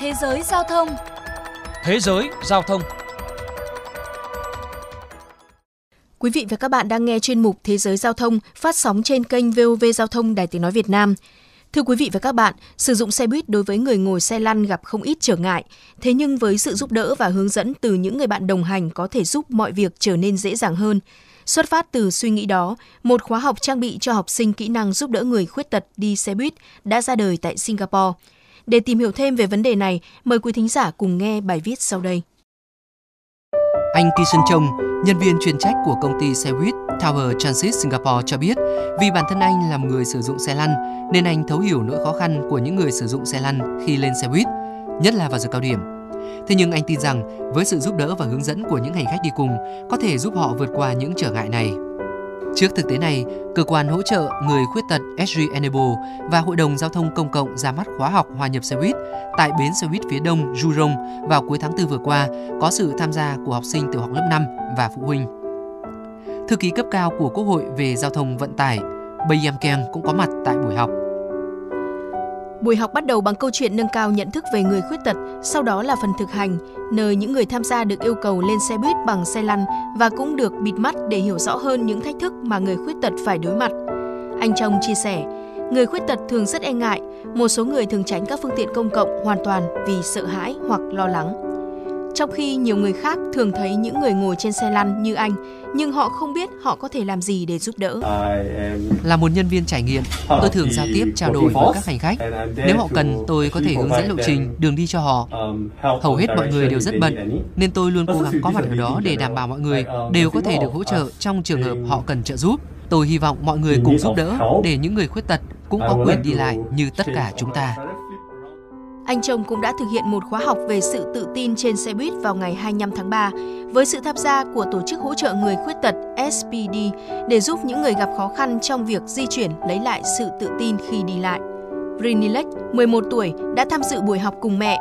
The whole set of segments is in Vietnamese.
Thế giới giao thông Thế giới giao thông Quý vị và các bạn đang nghe chuyên mục Thế giới giao thông phát sóng trên kênh VOV Giao thông Đài Tiếng Nói Việt Nam. Thưa quý vị và các bạn, sử dụng xe buýt đối với người ngồi xe lăn gặp không ít trở ngại. Thế nhưng với sự giúp đỡ và hướng dẫn từ những người bạn đồng hành có thể giúp mọi việc trở nên dễ dàng hơn. Xuất phát từ suy nghĩ đó, một khóa học trang bị cho học sinh kỹ năng giúp đỡ người khuyết tật đi xe buýt đã ra đời tại Singapore. Để tìm hiểu thêm về vấn đề này, mời quý thính giả cùng nghe bài viết sau đây. Anh Kisan Trông, nhân viên chuyên trách của công ty xe buýt Tower Transit Singapore cho biết, vì bản thân anh là người sử dụng xe lăn nên anh thấu hiểu nỗi khó khăn của những người sử dụng xe lăn khi lên xe buýt, nhất là vào giờ cao điểm. Thế nhưng anh tin rằng với sự giúp đỡ và hướng dẫn của những hành khách đi cùng có thể giúp họ vượt qua những trở ngại này. Trước thực tế này, cơ quan hỗ trợ người khuyết tật SG Enable và Hội đồng Giao thông Công cộng ra mắt khóa học hòa nhập xe buýt tại bến xe buýt phía đông Jurong vào cuối tháng 4 vừa qua có sự tham gia của học sinh tiểu học lớp 5 và phụ huynh. Thư ký cấp cao của Quốc hội về giao thông vận tải, Bayam Keng cũng có mặt tại buổi học. Buổi học bắt đầu bằng câu chuyện nâng cao nhận thức về người khuyết tật, sau đó là phần thực hành, nơi những người tham gia được yêu cầu lên xe buýt bằng xe lăn và cũng được bịt mắt để hiểu rõ hơn những thách thức mà người khuyết tật phải đối mặt. Anh Trông chia sẻ, người khuyết tật thường rất e ngại, một số người thường tránh các phương tiện công cộng hoàn toàn vì sợ hãi hoặc lo lắng. Trong khi nhiều người khác thường thấy những người ngồi trên xe lăn như anh, nhưng họ không biết họ có thể làm gì để giúp đỡ. Là một nhân viên trải nghiệm, tôi thường giao tiếp trao đổi với các hành khách. Nếu họ cần, tôi có thể hướng dẫn lộ trình, đường đi cho họ. Hầu hết mọi người đều rất bận, nên tôi luôn cố gắng có mặt ở đó để đảm bảo mọi người đều có thể được hỗ trợ trong trường hợp họ cần trợ giúp. Tôi hy vọng mọi người cùng giúp đỡ để những người khuyết tật cũng có quyền đi lại như tất cả chúng ta. Anh chồng cũng đã thực hiện một khóa học về sự tự tin trên xe buýt vào ngày 25 tháng 3 với sự tham gia của tổ chức hỗ trợ người khuyết tật SPD để giúp những người gặp khó khăn trong việc di chuyển lấy lại sự tự tin khi đi lại. Rinilek, 11 tuổi, đã tham dự buổi học cùng mẹ.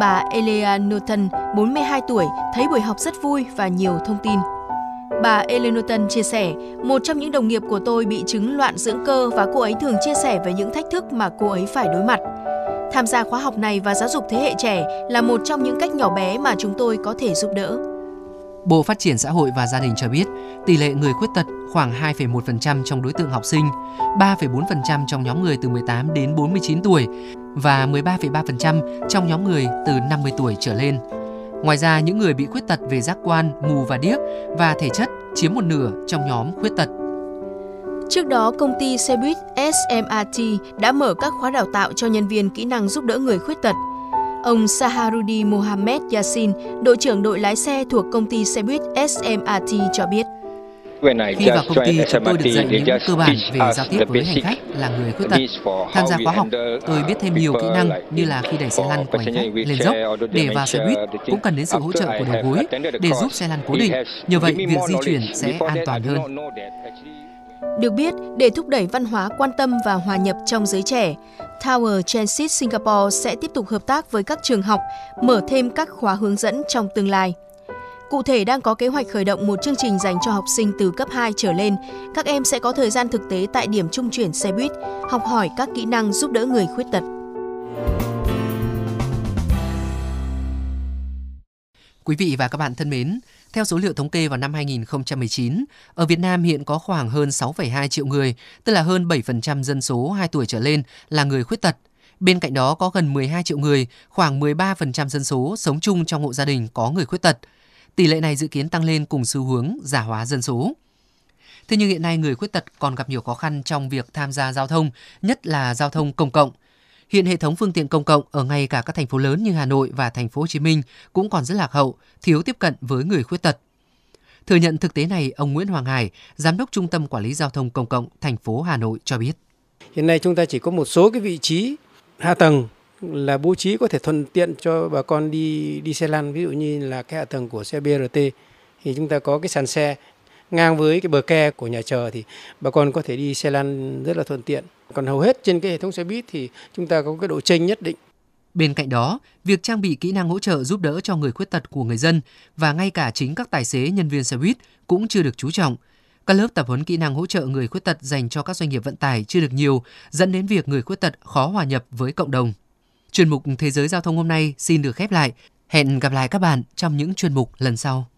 Bà Elea Norton, 42 tuổi, thấy buổi học rất vui và nhiều thông tin. Bà Eleanor chia sẻ, một trong những đồng nghiệp của tôi bị chứng loạn dưỡng cơ và cô ấy thường chia sẻ về những thách thức mà cô ấy phải đối mặt. Tham gia khóa học này và giáo dục thế hệ trẻ là một trong những cách nhỏ bé mà chúng tôi có thể giúp đỡ. Bộ Phát triển Xã hội và Gia đình cho biết, tỷ lệ người khuyết tật khoảng 2,1% trong đối tượng học sinh, 3,4% trong nhóm người từ 18 đến 49 tuổi và 13,3% trong nhóm người từ 50 tuổi trở lên. Ngoài ra, những người bị khuyết tật về giác quan, mù và điếc và thể chất chiếm một nửa trong nhóm khuyết tật Trước đó, công ty xe buýt SMRT đã mở các khóa đào tạo cho nhân viên kỹ năng giúp đỡ người khuyết tật. Ông Saharudi Mohammed Yassin, đội trưởng đội lái xe thuộc công ty xe buýt SMRT cho biết. Khi vào công ty, chúng tôi được dạy những cơ bản về giao tiếp với hành khách là người khuyết tật. Tham gia khóa học, tôi biết thêm nhiều kỹ năng như là khi đẩy xe lăn của hành khách lên dốc. Để vào xe buýt cũng cần đến sự hỗ trợ của đầu gối để giúp xe lăn cố định. Nhờ vậy, việc di chuyển sẽ an toàn hơn. Được biết, để thúc đẩy văn hóa quan tâm và hòa nhập trong giới trẻ, Tower Transit Singapore sẽ tiếp tục hợp tác với các trường học, mở thêm các khóa hướng dẫn trong tương lai. Cụ thể đang có kế hoạch khởi động một chương trình dành cho học sinh từ cấp 2 trở lên. Các em sẽ có thời gian thực tế tại điểm trung chuyển xe buýt, học hỏi các kỹ năng giúp đỡ người khuyết tật. Quý vị và các bạn thân mến, theo số liệu thống kê vào năm 2019, ở Việt Nam hiện có khoảng hơn 6,2 triệu người, tức là hơn 7% dân số 2 tuổi trở lên là người khuyết tật. Bên cạnh đó có gần 12 triệu người, khoảng 13% dân số sống chung trong hộ gia đình có người khuyết tật. Tỷ lệ này dự kiến tăng lên cùng xu hướng giả hóa dân số. Thế nhưng hiện nay người khuyết tật còn gặp nhiều khó khăn trong việc tham gia giao thông, nhất là giao thông công cộng – Hiện hệ thống phương tiện công cộng ở ngay cả các thành phố lớn như Hà Nội và thành phố Hồ Chí Minh cũng còn rất lạc hậu, thiếu tiếp cận với người khuyết tật. Thừa nhận thực tế này, ông Nguyễn Hoàng Hải, giám đốc Trung tâm Quản lý giao thông công cộng thành phố Hà Nội cho biết. Hiện nay chúng ta chỉ có một số cái vị trí hạ tầng là bố trí có thể thuận tiện cho bà con đi đi xe lăn, ví dụ như là cái hạ tầng của xe BRT thì chúng ta có cái sàn xe ngang với cái bờ ke của nhà chờ thì bà con có thể đi xe lăn rất là thuận tiện. Còn hầu hết trên cái hệ thống xe buýt thì chúng ta có cái độ chênh nhất định. Bên cạnh đó, việc trang bị kỹ năng hỗ trợ giúp đỡ cho người khuyết tật của người dân và ngay cả chính các tài xế nhân viên xe buýt cũng chưa được chú trọng. Các lớp tập huấn kỹ năng hỗ trợ người khuyết tật dành cho các doanh nghiệp vận tải chưa được nhiều, dẫn đến việc người khuyết tật khó hòa nhập với cộng đồng. Chuyên mục Thế giới Giao thông hôm nay xin được khép lại. Hẹn gặp lại các bạn trong những chuyên mục lần sau.